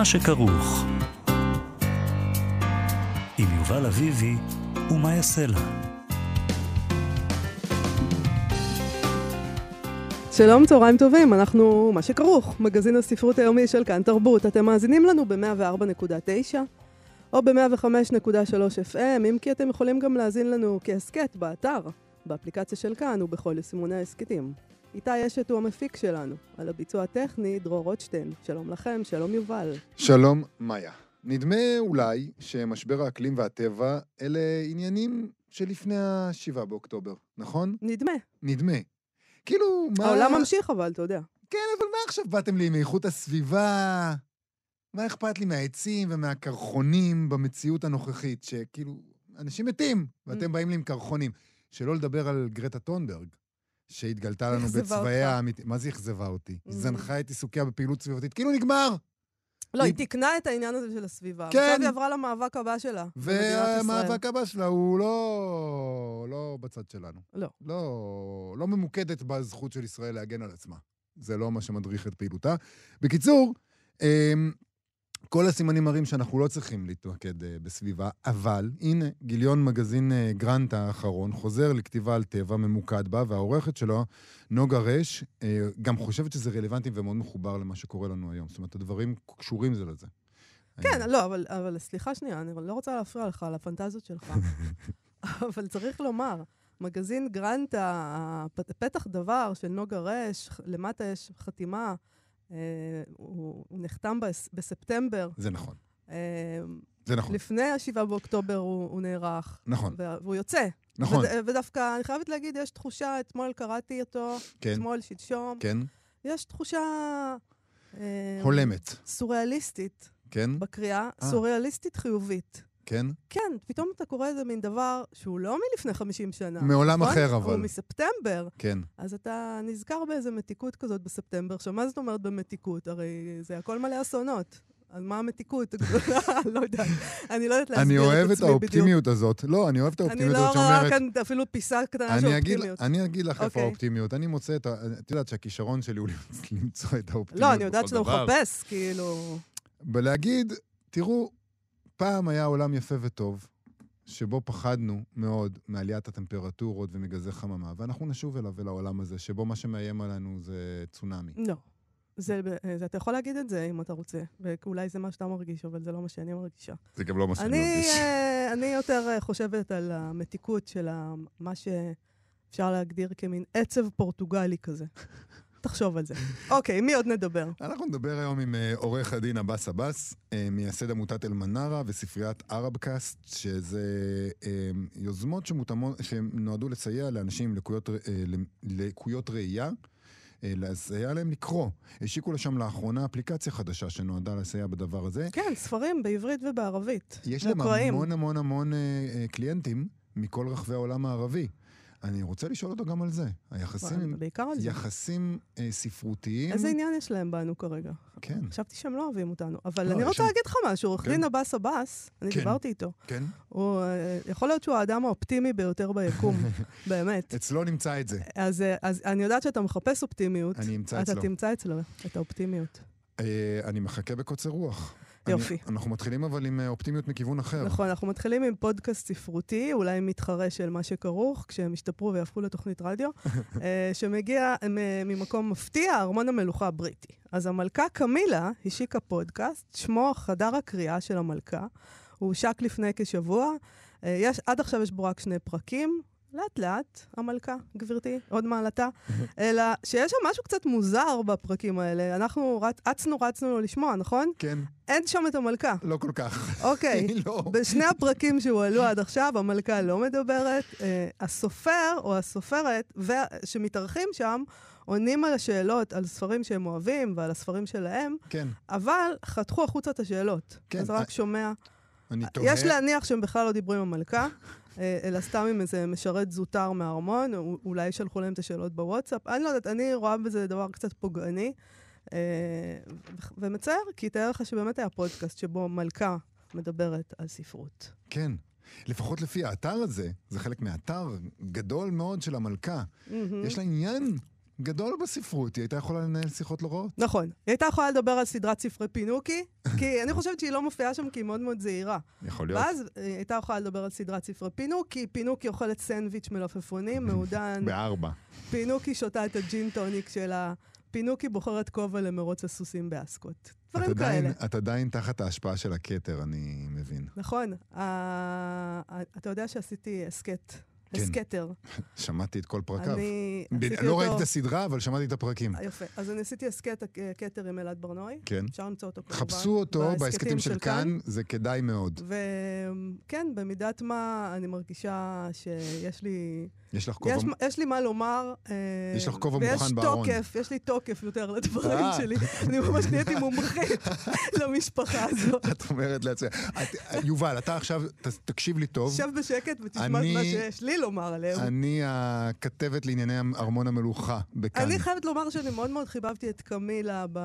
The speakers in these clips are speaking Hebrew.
מה שכרוך. עם יובל אביבי ומה יעשה לה. שלום, צהריים טובים, אנחנו מה שכרוך, מגזין הספרות היומי של כאן תרבות. אתם מאזינים לנו ב-104.9 או ב-105.3 FM, אם כי אתם יכולים גם להאזין לנו כהסכת באתר, באפליקציה של כאן ובכל יישומוני ההסכתים. איתי אשת הוא המפיק שלנו, על הביצוע הטכני דרור רוטשטיין. שלום לכם, שלום יובל. שלום, מאיה. נדמה אולי שמשבר האקלים והטבע אלה עניינים שלפני ה-7 באוקטובר, נכון? נדמה. נדמה. כאילו, מה... העולם ממשיך אבל, אתה יודע. כן, אבל מה עכשיו באתם לי מאיכות הסביבה? מה אכפת לי מהעצים ומהקרחונים במציאות הנוכחית, שכאילו, אנשים מתים, ואתם באים לי עם קרחונים. שלא לדבר על גרטה טונברג, שהתגלתה לנו אותך. האמיתית. מה זה אכזבה אותי? Mm. היא זנחה את עיסוקיה בפעילות סביבתית, כאילו נגמר! לא, היא תיקנה את העניין הזה של הסביבה. כן. עכשיו היא עברה למאבק הבא שלה. והמאבק הבא שלה הוא לא, לא בצד שלנו. לא. לא, לא ממוקדת בזכות של ישראל להגן על עצמה. זה לא מה שמדריך את פעילותה. בקיצור, אמ, כל הסימנים מראים שאנחנו לא צריכים להתמקד אה, בסביבה, אבל הנה, גיליון מגזין אה, גרנט האחרון חוזר לכתיבה על טבע, ממוקד בה, והעורכת שלו, נוגה רש, אה, גם חושבת שזה רלוונטי ומאוד מחובר למה שקורה לנו היום. זאת אומרת, הדברים קשורים זה לזה. כן, אה, לא, אבל, אבל סליחה שנייה, אני לא רוצה להפריע לך על הפנטזיות שלך. אבל צריך לומר, מגזין גרנט, הפתח דבר של נוגה רש, למטה יש חתימה, הוא, הוא נחתם בס, בספטמבר. זה נכון. אה, זה נכון. לפני ה-7 באוקטובר הוא, הוא נערך, נכון, וה- והוא יוצא. נכון. וד, ודווקא, אני חייבת להגיד, יש תחושה, אתמול קראתי אותו, כן, אתמול, שלשום, כן. יש תחושה... אה, הולמת, סוריאליסטית כן? בקריאה, אה. סוריאליסטית חיובית. כן? כן, פתאום אתה קורא איזה מין דבר שהוא לא מלפני 50 שנה. מעולם נכון? אחר, אבל. הוא מספטמבר. כן. אז אתה נזכר באיזה מתיקות כזאת בספטמבר. עכשיו, מה זאת אומרת במתיקות? הרי זה הכל מלא אסונות. אז מה המתיקות הגדולה? לא יודעת. אני לא יודעת אני להסביר אוהב את את עצמי בדיוק. האופטימיות הזאת. לא, אני אוהב את אני האופטימיות לא הזאת רואה שאומרת... כאן אפילו פיסה קטנה של אני אגיד, אופטימיות. אני אגיד לך איפה אוקיי. האופטימיות. אני מוצא את ה... את יודעת שהכישרון שלי הוא למצוא את האופטימיות לא, אני יודעת שאתה. מחפש, כאילו... ולהגיד, תראו, פעם היה עולם יפה וטוב, שבו פחדנו מאוד מעליית הטמפרטורות ומגזי חממה, ואנחנו נשוב אליו, אל העולם הזה, שבו מה שמאיים עלינו זה צונאמי. לא. זה, זה, אתה יכול להגיד את זה אם אתה רוצה, ואולי זה מה שאתה מרגיש, אבל זה לא מה שאני מרגישה. זה גם לא מה שאני אני, מרגיש. אה, אני יותר אה, חושבת על המתיקות של מה שאפשר להגדיר כמין עצב פורטוגלי כזה. תחשוב על זה. אוקיי, מי עוד נדבר? אנחנו נדבר היום עם אה, עורך הדין עבאס עבאס, אה, מייסד עמותת אל-מנרה וספריית ערבקאסט, שזה אה, יוזמות שנועדו לסייע לאנשים עם לקויות, לקויות ראייה. לסייע להם לקרוא. השיקו לשם לאחרונה אפליקציה חדשה שנועדה לסייע בדבר הזה. כן, ספרים בעברית ובערבית. יש להם. המון המון המון קליינטים מכל רחבי העולם הערבי. אני רוצה לשאול אותו גם על זה. היחסים. יחסים אה, ספרותיים. איזה עניין יש להם בנו כרגע? כן, חשבתי שהם לא אוהבים אותנו. אבל לא, אני רוצה שם- להגיד לך משהו, עורך כן. דין עבאס עבאס, אני כן. דיברתי איתו. כן. הוא, אה, יכול להיות שהוא האדם האופטימי ביותר ביקום, באמת. אצלו נמצא את זה. אז, אה, אז אני יודעת שאתה מחפש אופטימיות. אני אמצא אתה אצלו. תמצא אצלו את האופטימיות. אה, אני מחכה בקוצר רוח. יופי. אני, אנחנו מתחילים אבל עם אה, אופטימיות מכיוון אחר. נכון, אנחנו מתחילים עם פודקאסט ספרותי, אולי מתחרה של מה שכרוך, כשהם ישתפרו ויהפכו לתוכנית רדיו, אה, שמגיע ממקום מפתיע, ארמון המלוכה הבריטי. אז המלכה קמילה השיקה פודקאסט, שמו חדר הקריאה של המלכה. הוא הושק לפני כשבוע. אה, יש, עד עכשיו יש בו רק שני פרקים. לאט לאט, המלכה, גברתי, עוד מעלתה, אלא שיש שם משהו קצת מוזר בפרקים האלה. אנחנו רצ, אצנו רצנו לשמוע, נכון? כן, אין שם את המלכה. לא כל כך. אוקיי, לא. בשני הפרקים שהועלו עד עכשיו, המלכה לא מדברת. אה, הסופר או הסופרת ו- שמתארחים שם עונים על השאלות, על ספרים שהם אוהבים ועל הספרים שלהם, כן, אבל חתכו החוצה את השאלות. כן, אז רק אה, שומע. אני תוהה... יש להניח שהם בכלל לא דיברו עם המלכה, אה, אלא סתם עם איזה משרת זוטר מהארמון, או אולי שלחו להם את השאלות בוואטסאפ. אני לא יודעת, אני רואה בזה דבר קצת פוגעני. אה, ומצער, כי תאר לך שבאמת היה פודקאסט שבו מלכה מדברת על ספרות. כן. לפחות לפי האתר הזה, זה חלק מאתר גדול מאוד של המלכה. יש לה עניין גדול בספרות, היא הייתה יכולה לנהל שיחות לא רעות. נכון. היא הייתה יכולה לדבר על סדרת ספרי פינוקי, כי אני חושבת שהיא לא מופיעה שם כי היא מאוד מאוד זהירה. יכול להיות. ואז אה, היא הייתה יכולה לדבר על סדרת ספרי פינוקי, פינוקי אוכלת סנדוויץ' מלפפונים, מעודן, בארבע. פינוקי שותה את הג'ין טוניק שלה, פינוקי בוחרת כובע למרוץ הסוסים באסקוט. דברים את עדיין, כאלה. את עדיין תחת ההשפעה של הכתר, אני מבין. נכון. אתה יודע שעשיתי הסכת. הסכתר. שמעתי את כל פרקיו. אני עשיתי לא. ראיתי את הסדרה, אבל שמעתי את הפרקים. אה, יפה. אז אני עשיתי הסכת הכתר עם אלעד ברנועי. כן. אפשר למצוא אותו כמובן. חפשו אותו בהסכתים של כאן, זה כדאי מאוד. וכן, במידת מה אני מרגישה שיש לי... יש לך כובע... יש, יש לי מה לומר. אה, יש לך כובע מוכן בארון. ויש תוקף, יש לי תוקף יותר לדברים אה. שלי. אני ממש נהייתי מומחית למשפחה הזאת. את אומרת לעצמך, יובל, אתה עכשיו, תקשיב לי טוב. שב בשקט ותשמע את מה שיש לי לומר עליהם. אני הכתבת לענייני ארמון המלוכה בכאן. אני חייבת לומר שאני מאוד מאוד חיבבתי את קמילה ב...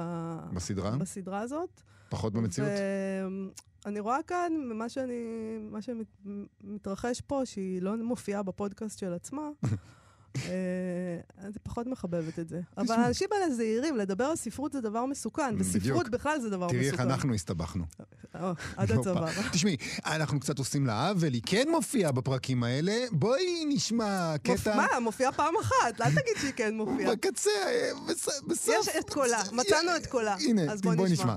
בסדרה? בסדרה הזאת. פחות במציאות? ואני רואה כאן, ממה שאני, מה שמתרחש פה, שהיא לא מופיעה בפודקאסט של עצמה, אני פחות מחבבת את זה. אבל האנשים האלה זהירים, לדבר על ספרות זה דבר מסוכן. וספרות בכלל זה דבר מסוכן. תראי איך אנחנו הסתבכנו. או, עד הופה. הצבא. תשמעי, אנחנו קצת עושים לה עוול, היא כן מופיעה בפרקים האלה. בואי נשמע קטע מה, מופיעה פעם אחת, אל תגיד שהיא כן מופיעה. בקצה, אה, בס- בסוף. יש את קולה, מצאנו את קולה. הנה, אז בואי. נשמע.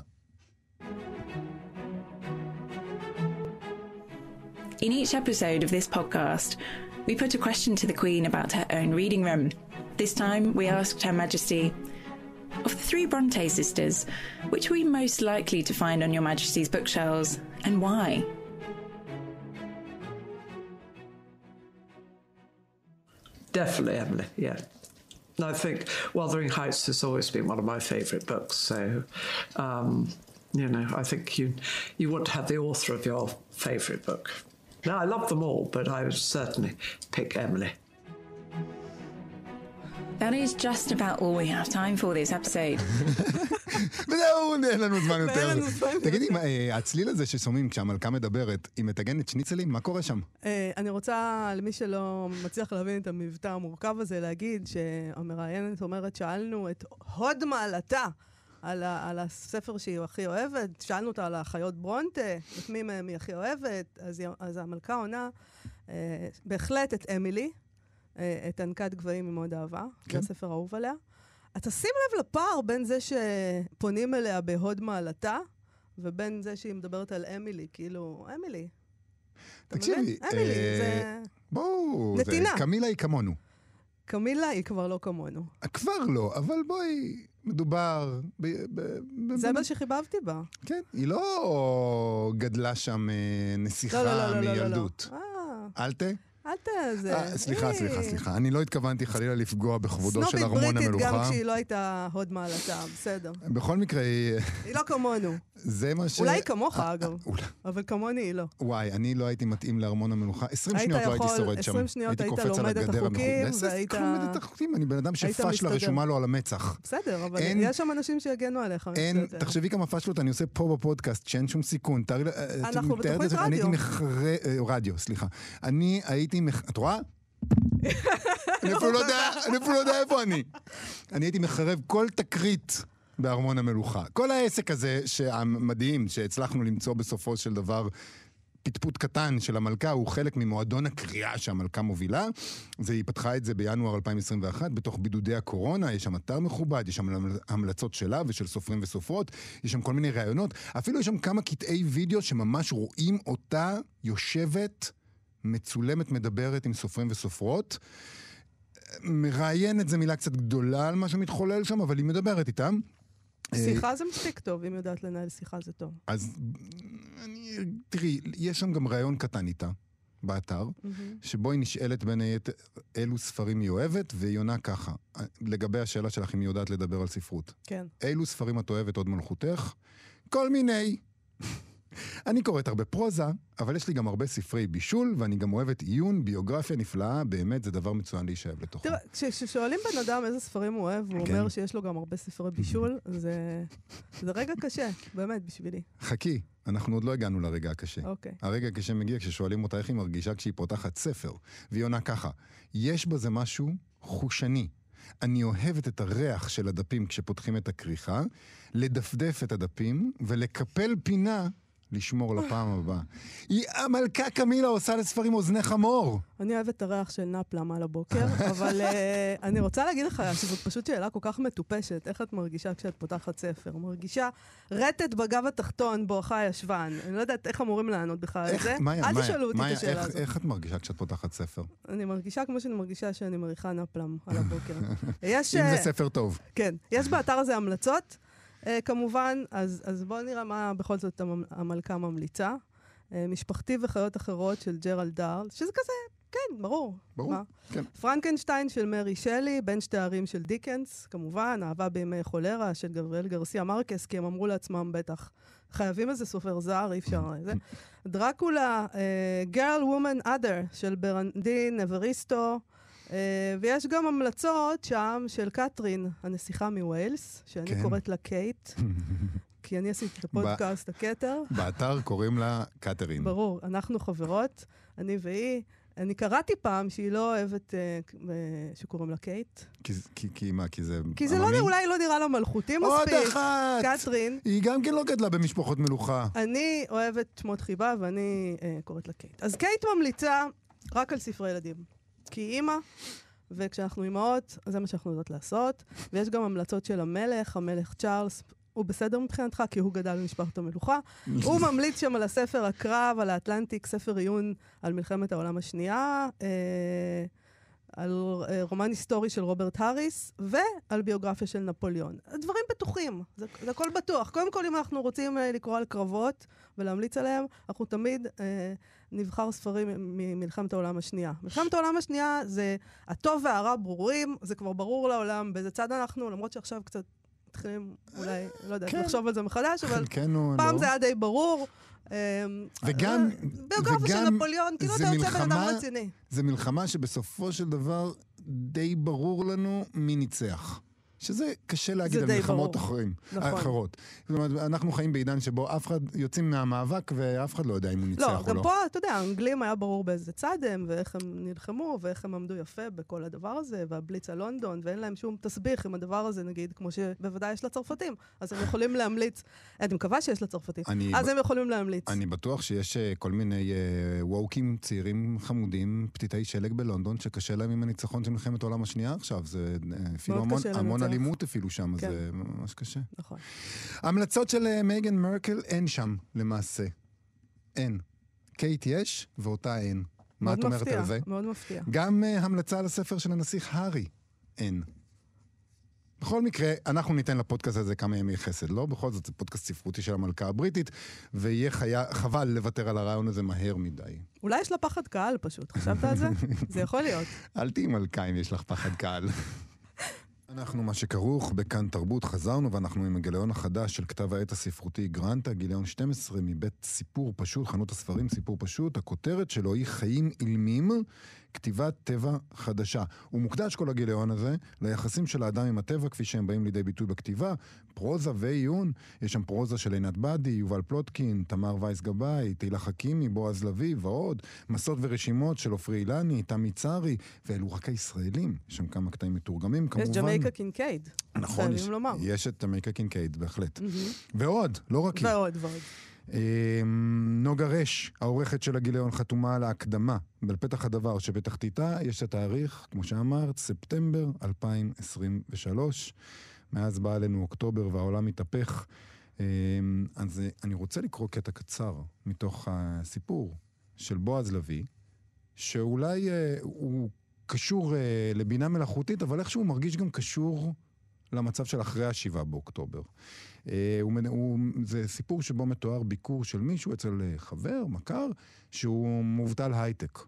In each episode of this podcast, we put a question to the Queen about her own reading room. This time, we asked Her Majesty, of the three Bronte sisters, which are we most likely to find on Your Majesty's bookshelves, and why? Definitely Emily, yeah. I think Wuthering Heights has always been one of my favourite books. So, um, you know, I think you you want to have the author of your favourite book. Now, I love them all, but I would certainly pick Emily. That is just about all we have time for this episode. וזהו, אין לנו זמן יותר. תגידי, אה, הצליל הזה ששומעים כשהמלכה מדברת, היא מטגנת שניצלים? מה קורה שם? אה, אני רוצה, למי שלא מצליח להבין את המבטא המורכב הזה, להגיד שהמראיינת אומרת, שאלנו את הוד מעלתה על, ה, על הספר שהיא הכי אוהבת, שאלנו אותה על האחיות ברונטה, את מי מהם היא הכי אוהבת, אז, היא, אז המלכה עונה, אה, בהחלט את אמילי, אה, את ענקת גבהים היא מאוד אהבה, כן. זה הספר האהוב עליה. אתה שים לב לפער בין זה שפונים אליה בהוד מעלתה, ובין זה שהיא מדברת על אמילי, כאילו, אמילי. תקשיבי? אמילי, אה, זה... בואו, זה- נתינה. קמילה היא כמונו. קמילה היא כבר לא כמונו. כבר לא, אבל בואי, מדובר ב... ב- ב- זה ב- מה שחיבבתי בה. כן, היא לא גדלה שם אה, נסיכה לא, לא, לא, לא, לא, לא. מילדות. אה, אל ת... זה... אה, סליחה, היא- סליחה, סליחה. אני לא התכוונתי חלילה לפגוע בכבודו של ארמון סנובית בריטית גם המלוכה. כשהיא לא הייתה הוד מעלתה, בסדר. בכל מקרה, היא- היא לא כמונו. זה מה ש... אולי כמוך, אה, אגב. אולי- אבל כמוני לא. וואי, אני לא הייתי מתאים לארמון המלוכה. 20 היית שניות לא הייתי שורד שם. 20 שניות היית לומד את החוקים, והיית- איך לומד את החוקים? אני בן אדם שפשלה. רשומה לו על המצח. בסדר, אבל יש שם אנשים שיגנו עליך. אין. תחשבי כמה פשלות אני עושה פה בפודקאסט, שאין שום סיכון. את אנחנו בתוכנית הייתי רדיו. אה, רדיו, סליחה. אני הייתי... מח- את רואה? אני אפילו לא יודע, אני אפילו לא יודע איפה אני. אני הייתי מחרב כל תקרית בארמון המלוכה. כל העסק הזה, המדהים, שהצלחנו למצוא בסופו של דבר פטפוט קטן של המלכה, הוא חלק ממועדון הקריאה שהמלכה מובילה. זה, היא פתחה את זה בינואר 2021, בתוך בידודי הקורונה, יש שם אתר מכובד, יש שם המלצות שלה ושל סופרים וסופרות, יש שם כל מיני ראיונות, אפילו יש שם כמה קטעי וידאו שממש רואים אותה יושבת מצולמת, מדברת עם סופרים וסופרות. מראיינת זה מילה קצת גדולה על מה שמתחולל שם, אבל היא מדברת איתם. אה, שיחה זה מספיק טוב, אם יודעת לנהל שיחה זה טוב. אז אני, תראי, יש שם גם ראיון קטן איתה, באתר, שבו היא נשאלת בין היתר אילו ספרים היא אוהבת, והיא עונה ככה, לגבי השאלה שלך אם היא יודעת לדבר על ספרות. כן. אילו ספרים את אוהבת עוד מלכותך? כל מיני. אני קוראת הרבה פרוזה, אבל יש לי גם הרבה ספרי בישול, ואני גם אוהבת עיון, ביוגרפיה נפלאה, באמת זה דבר מצוין להישאב לתוכו. תראה, כש- כששואלים בן אדם איזה ספרים הוא אוהב, הוא כן. אומר שיש לו גם הרבה ספרי בישול, זה זה רגע קשה, באמת, בשבילי. חכי, אנחנו עוד לא הגענו לרגע הקשה. אוקיי. הרגע הקשה מגיע כששואלים אותה איך היא מרגישה כשהיא פותחת ספר, והיא עונה ככה, יש בזה משהו חושני. אני אוהבת את הריח של הדפים כשפותחים את הכריכה, לדפדף את הדפים ולקפל פינה לשמור לפעם הבאה. היא המלכה קמילה עושה לספרים אוזני חמור. אני אוהבת את הריח של נפלם על הבוקר, אבל אה, אני רוצה להגיד לך שזאת פשוט שאלה כל כך מטופשת, איך את מרגישה כשאת פותחת ספר? מרגישה רטט בגב התחתון בואכה הישבן. אני לא יודעת איך אמורים לענות בכלל על זה. אל תשאלו אותי את השאלה הזאת. איך את מרגישה כשאת פותחת ספר? אני מרגישה כמו שאני מרגישה שאני מריחה נפלם על הבוקר. אם אה, זה ספר טוב. כן, יש באתר הזה המלצות, אה, כמובן, אז, אז בואו נראה מה בכל זאת המ- המלכה ממליצה. אה, משפחתי וחיות אחרות של ג'רלד דארל, שזה כזה, כן, ברור. ברור, מה? כן. פרנקנשטיין של מרי שלי, בין שתי ערים של דיקנס, כמובן, אהבה בימי חולרה של גבריאל גרסיה מרקס, כי הם אמרו לעצמם בטח, חייבים איזה סופר זר, אי אפשר... זה. דרקולה, Girl, Woman, Other של ברנרדין אווריסטו, אה, ויש גם המלצות שם של קטרין, הנסיכה מווילס, שאני כן. קוראת לה קייט, כי אני עשיתי את הפודקאסט הכתר. באתר קוראים לה קתרין. ברור, אנחנו חברות, אני והיא. אני קראתי פעם שהיא לא אוהבת אה, אה, שקוראים לה קייט. כי, כי, כי מה, כי זה... כי זה לא? אולי לא נראה לה מלכותי עוד מספיק. אחת! קטרין, היא גם כן לא גדלה במשפחות מלוכה. אני אוהבת שמות חיבה ואני אה, קוראת לה קייט. אז קייט ממליצה רק על ספרי ילדים. כי היא אימא, וכשאנחנו אימהות, אז זה מה שאנחנו יודעות לעשות. ויש גם המלצות של המלך, המלך צ'ארלס. הוא בסדר מבחינתך, כי הוא גדל במשפחת המלוכה. הוא ממליץ שם על הספר הקרב, על האטלנטיק, ספר עיון על מלחמת העולם השנייה, אה, על אה, רומן היסטורי של רוברט האריס, ועל ביוגרפיה של נפוליאון. הדברים בטוחים, זה, זה הכל בטוח. קודם כל, אם אנחנו רוצים אה, לקרוא על קרבות ולהמליץ עליהם, אנחנו תמיד אה, נבחר ספרים ממלחמת העולם השנייה. מלחמת העולם השנייה זה הטוב והרע ברורים, זה כבר ברור לעולם באיזה צד אנחנו, למרות שעכשיו קצת מתחילים אולי, לא יודעת, כן. לחשוב על זה מחדש, אבל כן או פעם לא? זה היה די ברור. אמ, וגם- אה, ביוגרפיה של וגם נפוליאון, כאילו זה אתה יוצא בן אדם מלחמה- רציני. זה מלחמה שבסופו של דבר די ברור לנו מי ניצח. שזה קשה להגיד על מלחמות. אחרים, נכון. אחרות. זאת אומרת, אנחנו חיים בעידן שבו אף אחד, יוצאים מהמאבק ואף אחד לא יודע אם הוא ניצח לא, או גם לא. פה, אתה יודע, האנגלים היה ברור באיזה צד הם, ואיך הם נלחמו, ואיך הם עמדו יפה בכל הדבר הזה, והבליץ על לונדון, ואין להם שום תסביך עם הדבר הזה, נגיד, כמו שבוודאי יש לצרפתים. אז הם יכולים להמליץ, אני מקווה שיש לצרפתים, אני- אז הם יכולים להמליץ. אני בטוח שיש אה, כל מיני אה, וואוקים צעירים חמודים, פתיתי שלג בלונדון, שקשה להם עם הניצחון של מלחמת העולם השנייה עכשיו. זה אה, אפילו המון, המון. אלימות אפילו שם, כן. זה ממש קשה. נכון. המלצות של אה, מייגן מרקל אין שם, למעשה. אין. קייט יש, ואותה אין. מה את אומרת מפתיע, על זה? מאוד מפתיע. גם uh, המלצה על הספר של הנסיך הארי, אין. בכל מקרה, אנחנו ניתן לפודקאסט הזה כמה ימי חסד, לא? בכל זאת, זה פודקאסט ספרותי של המלכה הבריטית, ויהיה חיה, חבל לוותר על הרעיון הזה מהר מדי. אולי יש לה פחד קהל פשוט, חשבת על זה? זה יכול להיות. אל תהיי מלכה אם יש לך פחד קהל. אנחנו מה שכרוך בכאן תרבות, חזרנו ואנחנו עם הגיליון החדש של כתב העת הספרותי גרנטה, גיליון 12 מבית סיפור פשוט, חנות הספרים סיפור פשוט, הכותרת שלו היא חיים אילמים, כתיבת טבע חדשה. הוא מוקדש כל הגיליון הזה ליחסים של האדם עם הטבע כפי שהם באים לידי ביטוי בכתיבה, פרוזה ועיון, יש שם פרוזה של עינת בדי, יובל פלוטקין, תמר וייס גבאי, תהילה חכימי, בועז לביא ועוד, מסות ורשימות של עופרי אילני, תמי צרי, ואלו רק הישראלים, יש שם כמה קטעים מתורגמים כמובן. יש ג'מייקה קינקייד. נכון, יש, לומר. יש את ג'מייקה קינקייד, בהחלט. ועוד, לא רק היא. ועוד ועוד. אמ, נוגה רש, העורכת של הגיליון, חתומה על ההקדמה. בפתח הדבר שבתחתיתה יש את התאריך, כמו שאמרת, ספטמבר 2023. מאז בא עלינו אוקטובר והעולם מתהפך. אמ, אז אה, אני רוצה לקרוא קטע קצר מתוך הסיפור של בועז לביא, שאולי אה, הוא קשור אה, לבינה מלאכותית, אבל איכשהו הוא מרגיש גם קשור למצב של אחרי השבעה באוקטובר. אה, הוא, הוא, זה סיפור שבו מתואר ביקור של מישהו אצל אה, חבר, מכר, שהוא מובטל הייטק.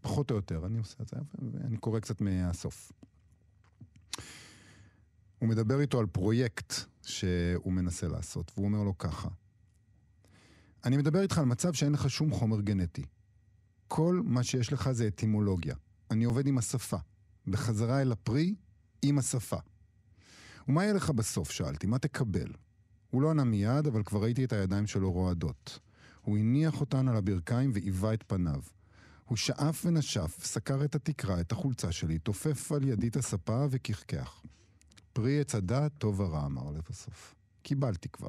פחות או יותר, אני עושה את זה, ואני קורא קצת מהסוף. הוא מדבר איתו על פרויקט שהוא מנסה לעשות, והוא אומר לו ככה: אני מדבר איתך על מצב שאין לך שום חומר גנטי. כל מה שיש לך זה אטימולוגיה. אני עובד עם השפה. בחזרה אל הפרי, עם השפה. ומה יהיה לך בסוף? שאלתי. מה תקבל? הוא לא ענה מיד, אבל כבר ראיתי את הידיים שלו רועדות. הוא הניח אותן על הברכיים ועיבה את פניו. הוא שאף ונשף, סקר את התקרה, את החולצה שלי, תופף על ידי את הספה וכחכח. פרי עץ הדעת, טוב ורע, אמר לבסוף. קיבלתי כבר.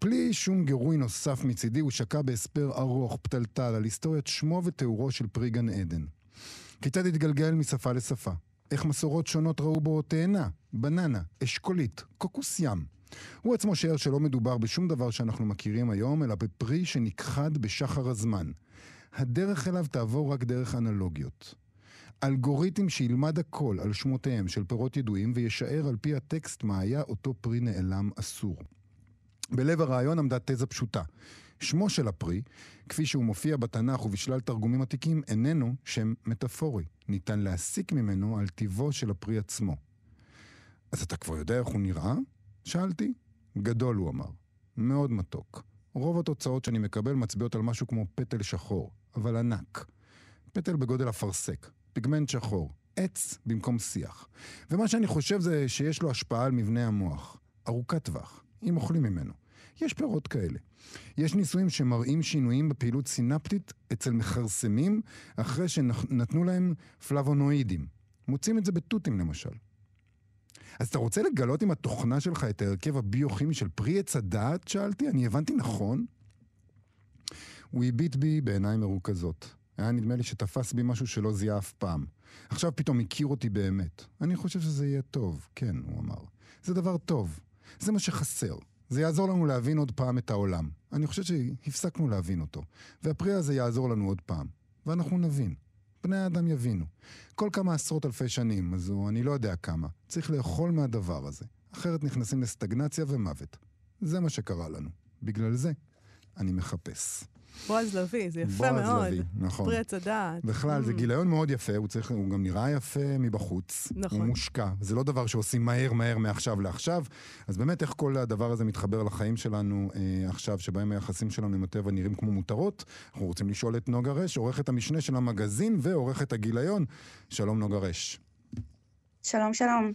בלי שום גירוי נוסף מצידי, הוא שקע בהסבר ארוך, פתלתל, על היסטוריית שמו ותיאורו של פרי גן עדן. כיצד התגלגל משפה לשפה? איך מסורות שונות ראו בו תאנה, בננה, אשכולית, קוקוס ים. הוא עצמו שיער שלא מדובר בשום דבר שאנחנו מכירים היום, אלא בפרי שנכחד בשחר הזמן. הדרך אליו תעבור רק דרך אנלוגיות. אלגוריתם שילמד הכל על שמותיהם של פירות ידועים וישאר על פי הטקסט מה היה אותו פרי נעלם אסור. בלב הרעיון עמדה תזה פשוטה. שמו של הפרי, כפי שהוא מופיע בתנ"ך ובשלל תרגומים עתיקים, איננו שם מטאפורי. ניתן להסיק ממנו על טיבו של הפרי עצמו. אז אתה כבר יודע איך הוא נראה? שאלתי. גדול, הוא אמר. מאוד מתוק. רוב התוצאות שאני מקבל מצביעות על משהו כמו פטל שחור, אבל ענק. פטל בגודל אפרסק, פיגמנט שחור, עץ במקום שיח. ומה שאני חושב זה שיש לו השפעה על מבנה המוח. ארוכת טווח, אם אוכלים ממנו. יש פירות כאלה. יש ניסויים שמראים שינויים בפעילות סינפטית אצל מכרסמים אחרי שנתנו להם פלבונואידים. מוצאים את זה בתותים למשל. אז אתה רוצה לגלות עם התוכנה שלך את ההרכב הביוכימי של פרי עץ הדעת? שאלתי, אני הבנתי נכון? הוא הביט בי בעיניים מרוכזות. היה נדמה לי שתפס בי משהו שלא זיהה אף פעם. עכשיו פתאום הכיר אותי באמת. אני חושב שזה יהיה טוב, כן, הוא אמר. זה דבר טוב. זה מה שחסר. זה יעזור לנו להבין עוד פעם את העולם. אני חושב שהפסקנו להבין אותו. והפרי הזה יעזור לנו עוד פעם. ואנחנו נבין. בני האדם יבינו. כל כמה עשרות אלפי שנים, אז הוא, אני לא יודע כמה, צריך לאכול מהדבר הזה. אחרת נכנסים לסטגנציה ומוות. זה מה שקרה לנו. בגלל זה אני מחפש. בועז לביא, זה יפה בועז מאוד. בועז לביא, נכון. פרי עץ הדעת. בכלל, mm. זה גיליון מאוד יפה, הוא, צריך, הוא גם נראה יפה מבחוץ. נכון. הוא מושקע. זה לא דבר שעושים מהר מהר מעכשיו לעכשיו. אז באמת, איך כל הדבר הזה מתחבר לחיים שלנו אה, עכשיו, שבהם היחסים שלנו עם הטבע נראים כמו מותרות? אנחנו רוצים לשאול את נוגה רש, עורכת המשנה של המגזין ועורכת הגיליון. שלום נוגה רש. שלום, שלום.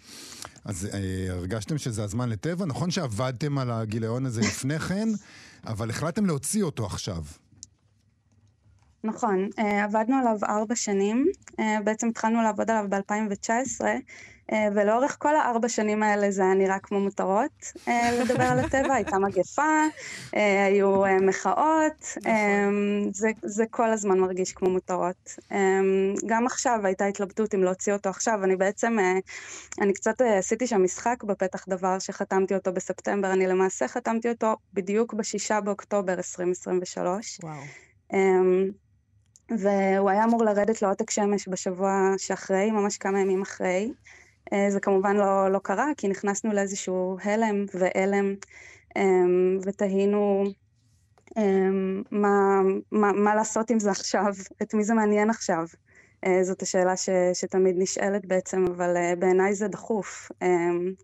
אז אה, הרגשתם שזה הזמן לטבע? נכון שעבדתם על הגיליון הזה לפני כן, אבל החלטתם להוציא אותו עכשיו. נכון, אה, עבדנו עליו ארבע שנים, אה, בעצם התחלנו לעבוד עליו ב-2019, אה, ולאורך כל הארבע שנים האלה זה היה נראה כמו מותרות לדבר על הטבע, הייתה מגפה, היו מחאות, נכון. זה, זה כל הזמן מרגיש כמו מותרות. גם עכשיו הייתה התלבטות אם להוציא אותו עכשיו, אני בעצם, אני קצת עשיתי שם משחק בפתח דבר שחתמתי אותו בספטמבר, אני למעשה חתמתי אותו בדיוק בשישה באוקטובר 2023. וואו. והוא היה אמור לרדת לעותק שמש בשבוע שאחרי, ממש כמה ימים אחרי. אה, זה כמובן לא, לא קרה, כי נכנסנו לאיזשהו הלם ואלם, אמ, ותהינו אמ, מה, מה, מה לעשות עם זה עכשיו, את מי זה מעניין עכשיו. אה, זאת השאלה ש, שתמיד נשאלת בעצם, אבל אה, בעיניי זה דחוף. אה,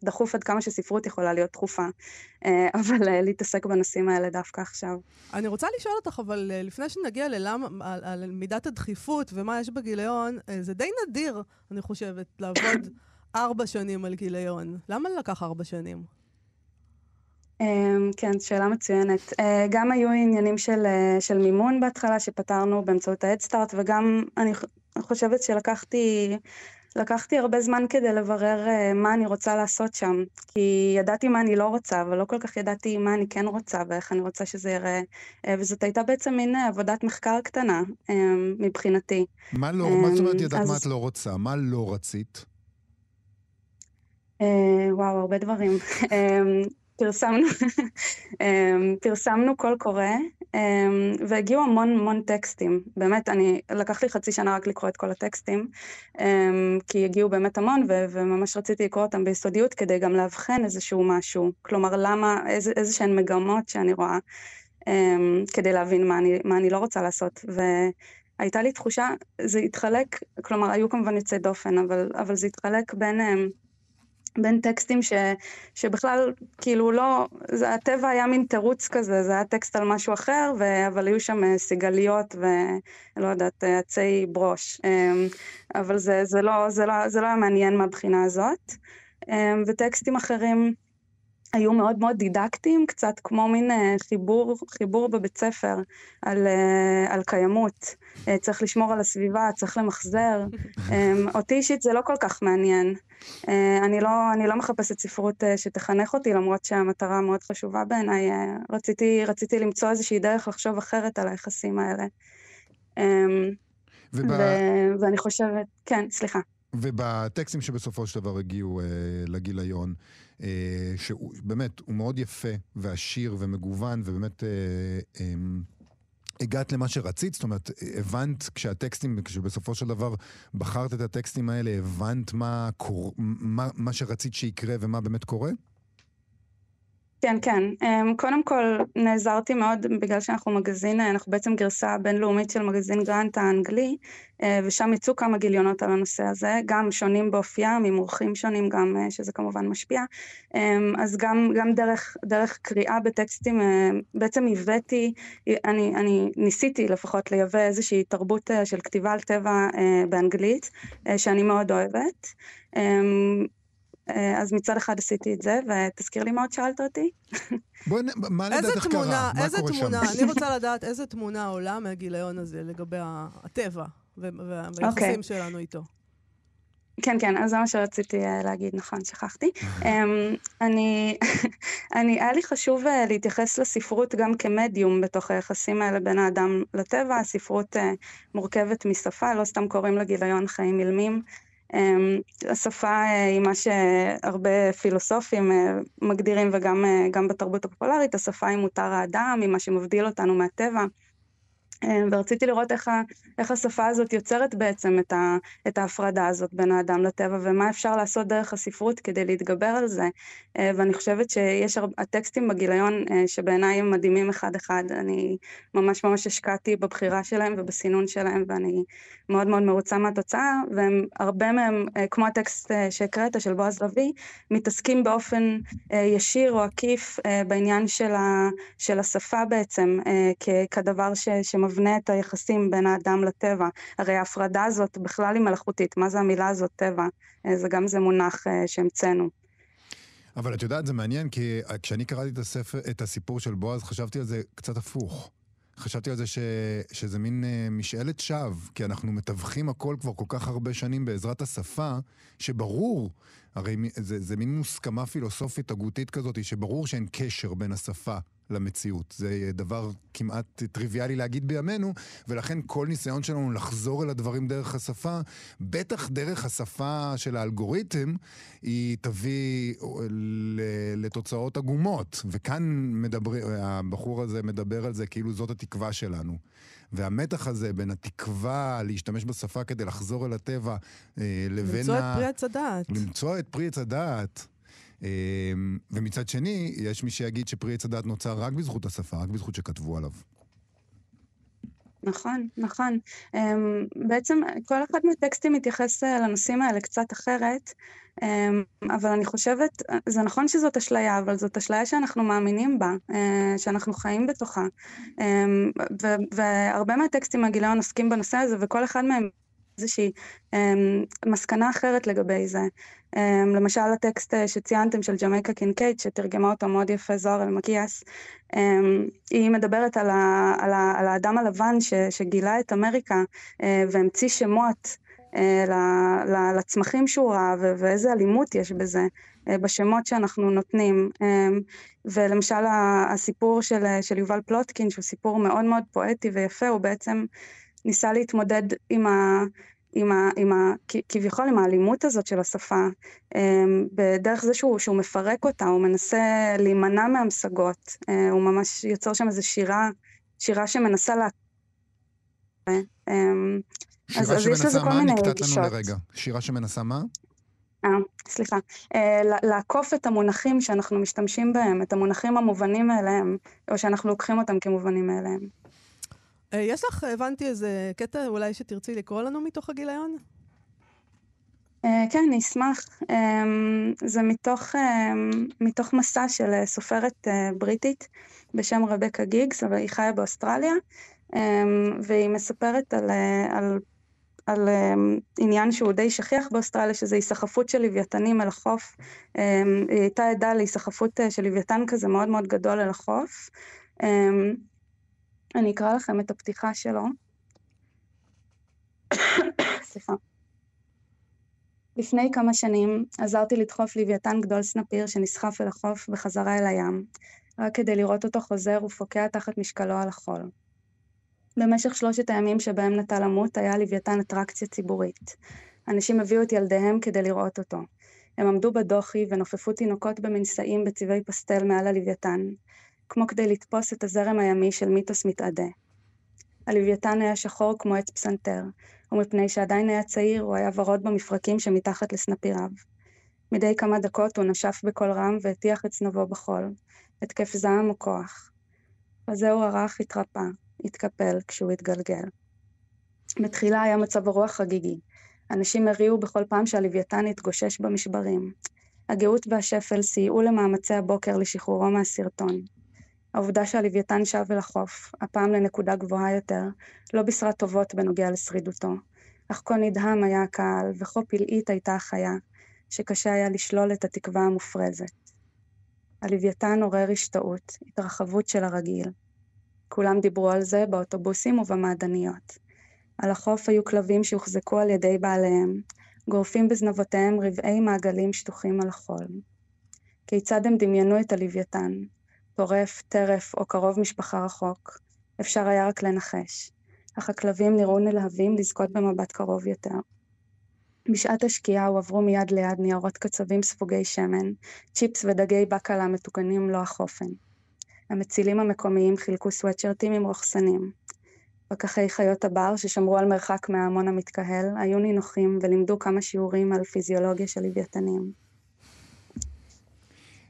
דחוף עד כמה שספרות יכולה להיות דחופה, אבל להתעסק בנושאים האלה דווקא עכשיו. אני רוצה לשאול אותך, אבל לפני שנגיע ללמה, על, על מידת הדחיפות ומה יש בגיליון, זה די נדיר, אני חושבת, לעבוד ארבע שנים על גיליון. למה לקח ארבע שנים? כן, שאלה מצוינת. גם היו עניינים של, של מימון בהתחלה שפתרנו באמצעות ה-Headstart, וגם אני אני חושבת שלקחתי לקחתי הרבה זמן כדי לברר uh, מה אני רוצה לעשות שם, כי ידעתי מה אני לא רוצה, אבל לא כל כך ידעתי מה אני כן רוצה ואיך אני רוצה שזה יראה, uh, וזאת הייתה בעצם מין uh, עבודת מחקר קטנה מבחינתי. מה לא, מה זאת אומרת ידעת אז... מה את לא רוצה? מה לא רצית? וואו, הרבה דברים. פרסמנו, פרסמנו קול קורא אמ, והגיעו המון המון טקסטים. באמת, אני, לקח לי חצי שנה רק לקרוא את כל הטקסטים, אמ, כי הגיעו באמת המון, ו- וממש רציתי לקרוא אותם ביסודיות כדי גם לאבחן איזשהו משהו. כלומר, למה, איזה, איזה שהן מגמות שאני רואה, אמ, כדי להבין מה אני, מה אני לא רוצה לעשות. והייתה לי תחושה, זה התחלק, כלומר, היו כמובן יוצאי דופן, אבל, אבל זה התחלק בין... בין טקסטים ש, שבכלל, כאילו לא, זה, הטבע היה מין תירוץ כזה, זה היה טקסט על משהו אחר, ו, אבל היו שם אה, סיגליות ולא יודעת, אה, עצי ברוש. אמ, אבל זה, זה, לא, זה, לא, זה לא היה מעניין מהבחינה הזאת. אמ, וטקסטים אחרים היו מאוד מאוד דידקטיים, קצת כמו מין אה, חיבור, חיבור בבית ספר על, על קיימות. צריך לשמור על הסביבה, צריך למחזר. אמ, אותי אישית זה לא כל כך מעניין. אה, אני לא, אני לא מחפשת ספרות אה, שתחנך אותי, למרות שהמטרה מאוד חשובה בעיניי. אה, רציתי, רציתי למצוא איזושהי דרך לחשוב אחרת על היחסים האלה. אמ, וב... ו... ואני חושבת, כן, סליחה. ובטקסטים שבסופו של דבר הגיעו אה, לגיליון, אה, שהוא באמת, הוא מאוד יפה ועשיר ומגוון, ובאמת אה, אה, הגעת למה שרצית? זאת אומרת, הבנת כשהטקסטים, כשבסופו של דבר בחרת את הטקסטים האלה, הבנת מה, קור... מה, מה שרצית שיקרה ומה באמת קורה? כן, כן. אמ, קודם כל, נעזרתי מאוד, בגלל שאנחנו מגזין, אנחנו בעצם גרסה בינלאומית של מגזין גרנט האנגלי, אה, ושם יצאו כמה גיליונות על הנושא הזה, גם שונים באופיים, עם אורחים שונים גם, אה, שזה כמובן משפיע. אמ, אז גם, גם דרך, דרך קריאה בטקסטים, אה, בעצם הבאתי, אני, אני ניסיתי לפחות לייבא איזושהי תרבות של כתיבה על טבע באנגלית, שאני מאוד אוהבת. אמ, אה, אז מצד אחד עשיתי את זה, ותזכיר לי מה עוד שאלת אותי. בואי, מה לדעתך קרה? מה איזה קורה תמונה, שם? אני רוצה לדעת איזה תמונה עולה מהגיליון הזה לגבי הטבע והיחסים okay. אוקיי. שלנו איתו. כן, כן, אז זה מה שרציתי uh, להגיד, נכון, שכחתי. um, אני, אני, היה לי חשוב uh, להתייחס לספרות גם כמדיום בתוך היחסים האלה בין האדם לטבע. הספרות מורכבת משפה, לא סתם קוראים לה גיליון חיים אילמים. אמ, השפה אה, היא מה שהרבה פילוסופים אה, מגדירים וגם אה, בתרבות הפופולרית, השפה היא מותר האדם, היא מה שמבדיל אותנו מהטבע. אה, ורציתי לראות איך, ה, איך השפה הזאת יוצרת בעצם את, ה, את ההפרדה הזאת בין האדם לטבע, ומה אפשר לעשות דרך הספרות כדי להתגבר על זה. אה, ואני חושבת שיש הרבה, הטקסטים בגיליון אה, שבעיניי הם מדהימים אחד-אחד. אני ממש ממש השקעתי בבחירה שלהם ובסינון שלהם, ואני מאוד מאוד מרוצה מהתוצאה, והם, הרבה מהם, כמו הטקסט שהקראת, של בועז לביא, מתעסקים באופן ישיר או עקיף בעניין של, ה, של השפה בעצם, כדבר ש, מבנה את היחסים בין האדם לטבע. הרי ההפרדה הזאת בכלל היא מלאכותית, מה זה המילה הזאת טבע? אה, זה גם זה מונח אה, שהמצאנו. אבל את יודעת, זה מעניין, כי כשאני קראתי את, הספר, את הסיפור של בועז, חשבתי על זה קצת הפוך. חשבתי על זה ש, שזה מין uh, משאלת שווא, כי אנחנו מתווכים הכל כבר כל כך הרבה שנים בעזרת השפה, שברור, הרי זה, זה מין מוסכמה פילוסופית הגותית כזאת, שברור שאין קשר בין השפה למציאות. זה דבר כמעט טריוויאלי להגיד בימינו, ולכן כל ניסיון שלנו לחזור אל הדברים דרך השפה, בטח דרך השפה של האלגוריתם, היא תביא לתוצאות עגומות. וכאן מדבר, הבחור הזה מדבר על זה כאילו זאת התקווה שלנו. והמתח הזה בין התקווה להשתמש בשפה כדי לחזור אל הטבע, אה, לבין למצוא ה... למצוא את פרי עץ הדעת. למצוא את פרי עץ הדעת. אמ, ומצד שני, יש מי שיגיד שפרי עץ הדת נוצר רק בזכות השפה, רק בזכות שכתבו עליו. נכון, נכון. אמ, בעצם כל אחד מהטקסטים מתייחס אה, לנושאים האלה קצת אחרת, אמ, אבל אני חושבת, זה נכון שזאת אשליה, אבל זאת אשליה שאנחנו מאמינים בה, אה, שאנחנו חיים בתוכה. והרבה מהטקסטים מהגיליון עוסקים בנושא הזה, וכל אחד מהם איזושהי מסקנה אחרת לגבי זה. אמ, למשל הטקסט אה, שציינתם של ג'מייקה קינקייד, שתרגמה אותו מאוד יפה זוהר אלמקיאס, אמ, היא מדברת על, ה, על, ה, על האדם הלבן ש, שגילה את אמריקה אה, והמציא שמות ל, לצמחים שהוא ראה ואיזה אלימות יש בזה, בשמות שאנחנו נותנים. ולמשל הסיפור של, של יובל פלוטקין, שהוא סיפור מאוד מאוד פואטי ויפה, הוא בעצם ניסה להתמודד עם ה... עם, ה, עם ה, כביכול עם האלימות הזאת של השפה, אמ, בדרך זה שהוא, שהוא מפרק אותה, הוא מנסה להימנע מהמשגות, אה, הוא ממש יוצר שם איזו שירה שירה שמנסה לה... אמ, אז, שירה אז יש לזה שמנסה כל מה? מיני נקטעת לנו. לרגע. שירה שמנסה מה? אה, סליחה. אה, לעקוף את המונחים שאנחנו משתמשים בהם, את המונחים המובנים מאליהם, או שאנחנו לוקחים אותם כמובנים מאליהם. אה, יש לך, הבנתי איזה קטע אולי שתרצי לקרוא לנו מתוך הגיליון? אה, כן, אני אשמח. אה, זה מתוך, אה, מתוך מסע של אה, סופרת בריטית בשם רבקה גיגס, אבל היא חיה באוסטרליה, אה, והיא מספרת על, על, על עניין שהוא די שכיח באוסטרליה, שזה היסחפות של לוויתנים אל החוף. היא הייתה עדה להיסחפות של לוויתן כזה מאוד מאוד גדול אל החוף. אני אקרא לכם את הפתיחה שלו. סליחה. לפני כמה שנים עזרתי לדחוף לוויתן גדול סנפיר שנסחף אל החוף בחזרה אל הים, רק כדי לראות אותו חוזר ופוקע תחת משקלו על החול. במשך שלושת הימים שבהם נטה למות היה לוויתן אטרקציה ציבורית. אנשים הביאו את ילדיהם כדי לראות אותו. הם עמדו בדוחי ונופפו תינוקות במנשאים בצבעי פסטל מעל הלוויתן, כמו כדי לתפוס את הזרם הימי של מיתוס מתאדה. הלוויתן היה שחור כמו עץ פסנתר, ומפני שעדיין היה צעיר, הוא היה ורוד במפרקים שמתחת לסנפיריו. מדי כמה דקות הוא נשף בקול רם והטיח את זנבו בחול, התקף זעם או כוח. וזהו הרך התרפא, התקפל כשהוא התגלגל. בתחילה היה מצב הרוח חגיגי. אנשים הריעו בכל פעם שהלוויתן התגושש במשברים. הגאות והשפל סייעו למאמצי הבוקר לשחרורו מהסרטון. העובדה שהלוויתן שב אל החוף, הפעם לנקודה גבוהה יותר, לא בישרה טובות בנוגע לשרידותו. אך כה נדהם היה הקהל, וכה פלאית הייתה החיה, שקשה היה לשלול את התקווה המופרזת. הלוויתן עורר השתאות, התרחבות של הרגיל. כולם דיברו על זה באוטובוסים ובמעדניות. על החוף היו כלבים שהוחזקו על ידי בעליהם, גורפים בזנבותיהם רבעי מעגלים שטוחים על החול. כיצד הם דמיינו את הלוויתן, טורף, טרף או קרוב משפחה רחוק, אפשר היה רק לנחש, אך הכלבים נראו נלהבים לזכות במבט קרוב יותר. בשעת השקיעה הועברו מיד ליד ניירות קצבים ספוגי שמן, צ'יפס ודגי בקלה מתוקנים לא החופן. המצילים המקומיים חילקו סוואטשרטים עם רוכסנים. פקחי חיות הבר, ששמרו על מרחק מההמון המתקהל, היו נינוחים ולימדו כמה שיעורים על פיזיולוגיה של לוויתנים.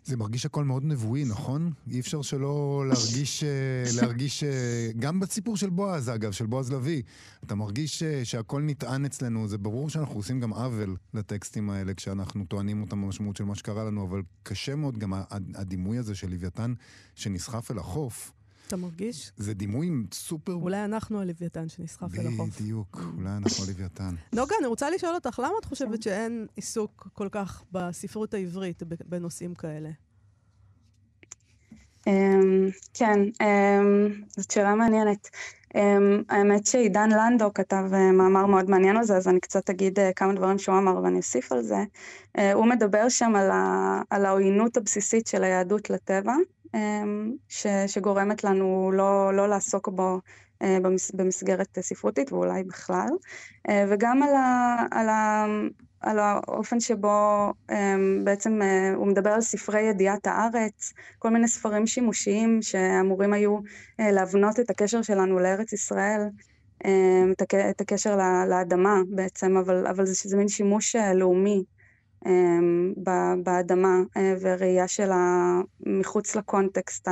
זה מרגיש הכל מאוד נבואי, נכון? אי אפשר שלא להרגיש, אה, להרגיש, אה, גם בסיפור של בועז, אגב, של בועז לביא, אתה מרגיש אה, שהכל נטען אצלנו, זה ברור שאנחנו עושים גם עוול לטקסטים האלה כשאנחנו טוענים אותם במשמעות של מה שקרה לנו, אבל קשה מאוד גם הדימוי הזה של לוויתן שנסחף אל החוף. אתה מרגיש? זה דימוי סופר... אולי אנחנו הלוויתן שנסחף אל החוף. בדיוק, אולי אנחנו הלוויתן. נוגה, אני רוצה לשאול אותך, למה את חושבת שאין עיסוק כל כך בספרות העברית בנושאים כאלה? אמ, כן, אמ, זאת שאלה מעניינת. אמ, האמת שעידן לנדו כתב אה, מאמר מאוד מעניין על זה, אז אני קצת אגיד אה, כמה דברים שהוא אמר ואני אוסיף על זה. אה, הוא מדבר שם על, ה, על העוינות הבסיסית של היהדות לטבע, ש, שגורמת לנו לא, לא לעסוק בו במס, במסגרת ספרותית ואולי בכלל, וגם על, ה, על, ה, על האופן שבו בעצם הוא מדבר על ספרי ידיעת הארץ, כל מיני ספרים שימושיים שאמורים היו להבנות את הקשר שלנו לארץ ישראל, את הקשר לאדמה בעצם, אבל, אבל זה, זה מין שימוש לאומי באדמה וראייה שלה מחוץ לקונטקסט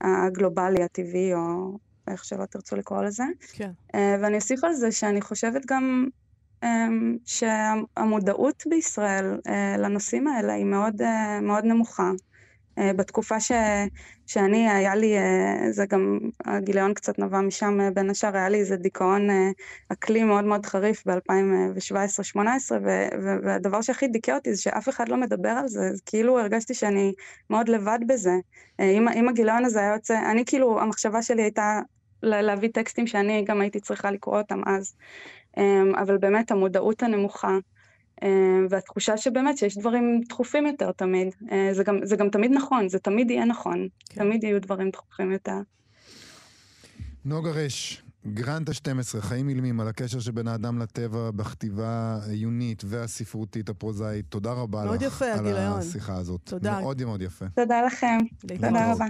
הגלובלי, הטבעי, או איך שלא תרצו לקרוא לזה. כן. ואני אוסיף על זה שאני חושבת גם שהמודעות בישראל לנושאים האלה היא מאוד, מאוד נמוכה. בתקופה ש, שאני, היה לי, זה גם, הגיליון קצת נבע משם, בין השאר, היה לי איזה דיכאון אקלים מאוד מאוד חריף ב-2017-2018, והדבר שהכי דיכא אותי זה שאף אחד לא מדבר על זה, כאילו הרגשתי שאני מאוד לבד בזה. אם, אם הגיליון הזה היה יוצא, אני כאילו, המחשבה שלי הייתה להביא טקסטים שאני גם הייתי צריכה לקרוא אותם אז. אבל באמת המודעות הנמוכה, והתחושה שבאמת שיש דברים דחופים יותר תמיד. זה גם, זה גם תמיד נכון, זה תמיד יהיה נכון. כן. תמיד יהיו דברים דחופים יותר. נוגה רש, גרנט ה-12, חיים אילמים על הקשר שבין האדם לטבע בכתיבה העיונית והספרותית הפרוזאית. תודה רבה מאוד לך יפה, על הגיליון. השיחה הזאת. תודה. מאוד מאוד יפה. תודה לכם. תודה רבה.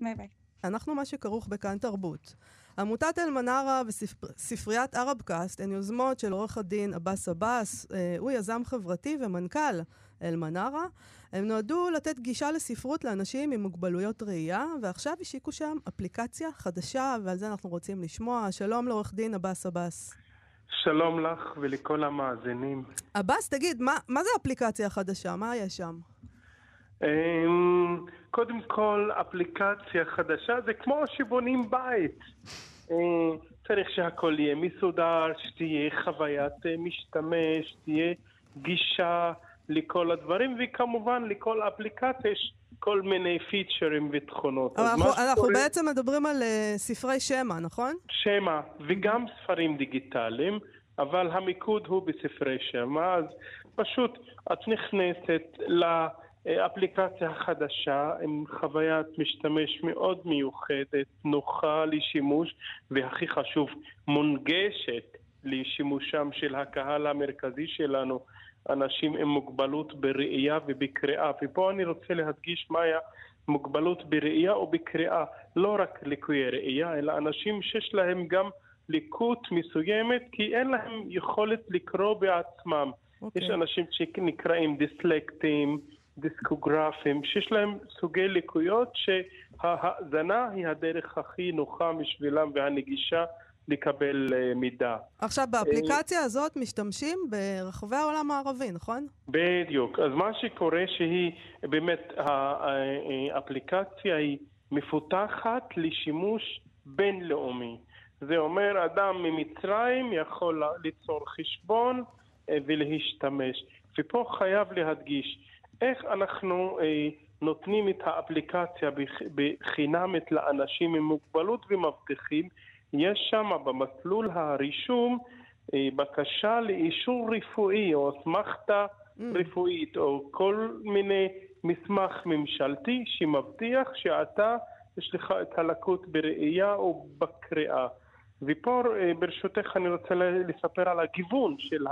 ביי ביי. אנחנו מה שכרוך בכאן תרבות. עמותת אלמנארה וספריית ערבקאסט הן יוזמות של עורך הדין עבאס עבאס, אה, הוא יזם חברתי ומנכ"ל אלמנארה. הם נועדו לתת גישה לספרות לאנשים עם מוגבלויות ראייה, ועכשיו השיקו שם אפליקציה חדשה, ועל זה אנחנו רוצים לשמוע. שלום לעורך דין עבאס עבאס. שלום לך ולכל המאזינים. עבאס, תגיד, מה, מה זה אפליקציה חדשה? מה יש שם? אמ, קודם כל, אפליקציה חדשה זה כמו שבונים בית. אה, צריך שהכל יהיה מסודר, שתהיה חוויית אה, משתמש, תהיה גישה לכל הדברים, וכמובן לכל אפליקציה יש כל מיני פיצ'רים ותכונות. אנחנו, אנחנו שקורה... בעצם מדברים על uh, ספרי שמע, נכון? שמע, וגם ספרים דיגיטליים, אבל המיקוד הוא בספרי שמע, אז פשוט את נכנסת לאפליקציה החדשה עם חוויית משתמש מאוד מיוחדת, נוחה לשימוש, והכי חשוב, מונגשת לשימושם של הקהל המרכזי שלנו. אנשים עם מוגבלות בראייה ובקריאה. ופה אני רוצה להדגיש מה היה מוגבלות בראייה או בקריאה, לא רק לקויי ראייה, אלא אנשים שיש להם גם ליקות מסוימת, כי אין להם יכולת לקרוא בעצמם. Okay. אוקיי. יש אנשים שנקראים דיסלקטים, דיסקוגרפים, שיש להם סוגי לקויות שההאזנה היא הדרך הכי נוחה בשבילם והנגישה לקבל אה, מידע. עכשיו, באפליקציה הזאת משתמשים ברחבי העולם הערבי, נכון? בדיוק. אז מה שקורה שהיא, באמת, האפליקציה היא מפותחת לשימוש בינלאומי. זה אומר, אדם ממצרים יכול ליצור חשבון אה, ולהשתמש. ופה חייב להדגיש, איך אנחנו אה, נותנים את האפליקציה בחינמת לאנשים עם מוגבלות ומבטיחים יש שם במסלול הרישום אה, בקשה לאישור רפואי או אסמכתה mm. רפואית או כל מיני מסמך ממשלתי שמבטיח שאתה, יש לך את הלקות בראייה או בקריאה. ופה אה, ברשותך אני רוצה לספר על הגיוון של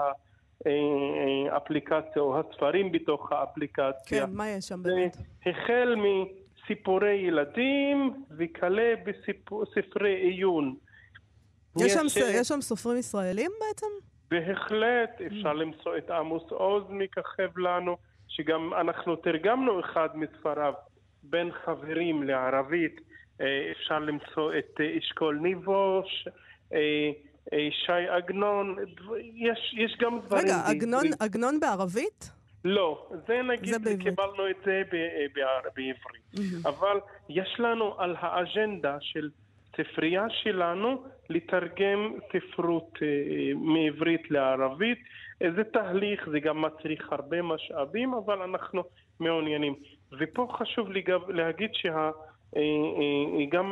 האפליקציה אה, או הספרים בתוך האפליקציה. כן, מה יש שם באמת? החל מסיפורי ילדים וכלה בספרי עיון. יש שם, ש... יש שם סופרים ישראלים בעצם? בהחלט, אפשר mm. למצוא את עמוס עוז מככב לנו, שגם אנחנו תרגמנו אחד מספריו בין חברים לערבית. אה, אפשר למצוא את אה, אשכול ניבוש, אה, שי עגנון, יש, יש גם דברים... רגע, עגנון, עגנון בערבית? לא, זה נגיד, זה קיבלנו את זה בעברית. Mm-hmm. אבל יש לנו על האג'נדה של הספרייה שלנו לתרגם ספרות אה, מעברית לערבית. זה תהליך, זה גם מצריך הרבה משאבים, אבל אנחנו מעוניינים. ופה חשוב לי גם להגיד שה... אה,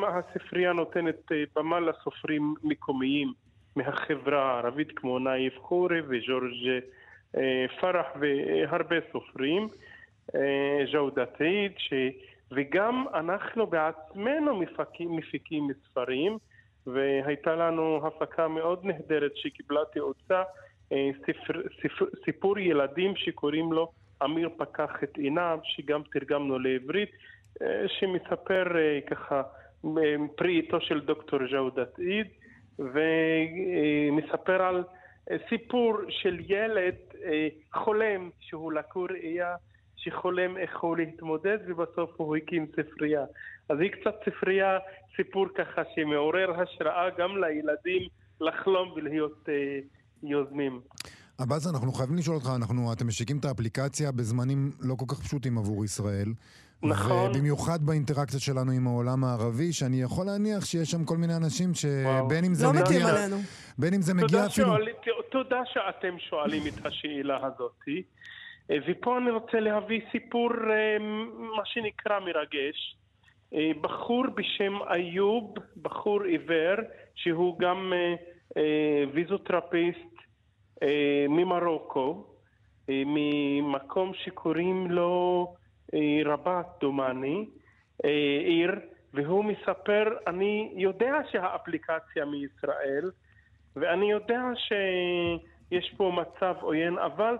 אה, הספרייה נותנת במה לסופרים מקומיים מהחברה הערבית כמו נאיף חורי וג'ורג' פרח והרבה סופרים, ג'ודת עיד, וגם אנחנו בעצמנו מפיקים, מפיקים ספרים, והייתה לנו הפקה מאוד נהדרת שקיבלה תאוצה, אה, ספר, ספר, סיפור ילדים שקוראים לו אמיר פקח את עיניו, שגם תרגמנו לעברית, אה, שמספר אה, ככה פרי עיתו של דוקטור ג'אודת עיד, ומספר על סיפור של ילד חולם שהוא לקור ראייה שחולם איך הוא להתמודד, ובסוף הוא הקים ספרייה. אז היא קצת ספרייה, סיפור ככה שמעורר השראה גם לילדים לחלום ולהיות אה, יוזמים. עבאס, אנחנו חייבים לשאול אותך, אנחנו, אתם משיקים את האפליקציה בזמנים לא כל כך פשוטים עבור ישראל. נכון. ובמיוחד באינטראקציה שלנו עם העולם הערבי, שאני יכול להניח שיש שם כל מיני אנשים שבין אם זה לא מגיע... לא עלינו. בין אם זה מגיע אפילו... שואל, תודה שאתם שואלים את השאלה הזאתי. אה, ופה אני רוצה להביא סיפור, אה, מה שנקרא מרגש. אה, בחור בשם איוב, בחור עיוור, שהוא גם ויזוטרפיסט ממרוקו, ממקום שקוראים לו רבת דומני, עיר, והוא מספר, אני יודע שהאפליקציה מישראל, ואני יודע שיש פה מצב עוין, אבל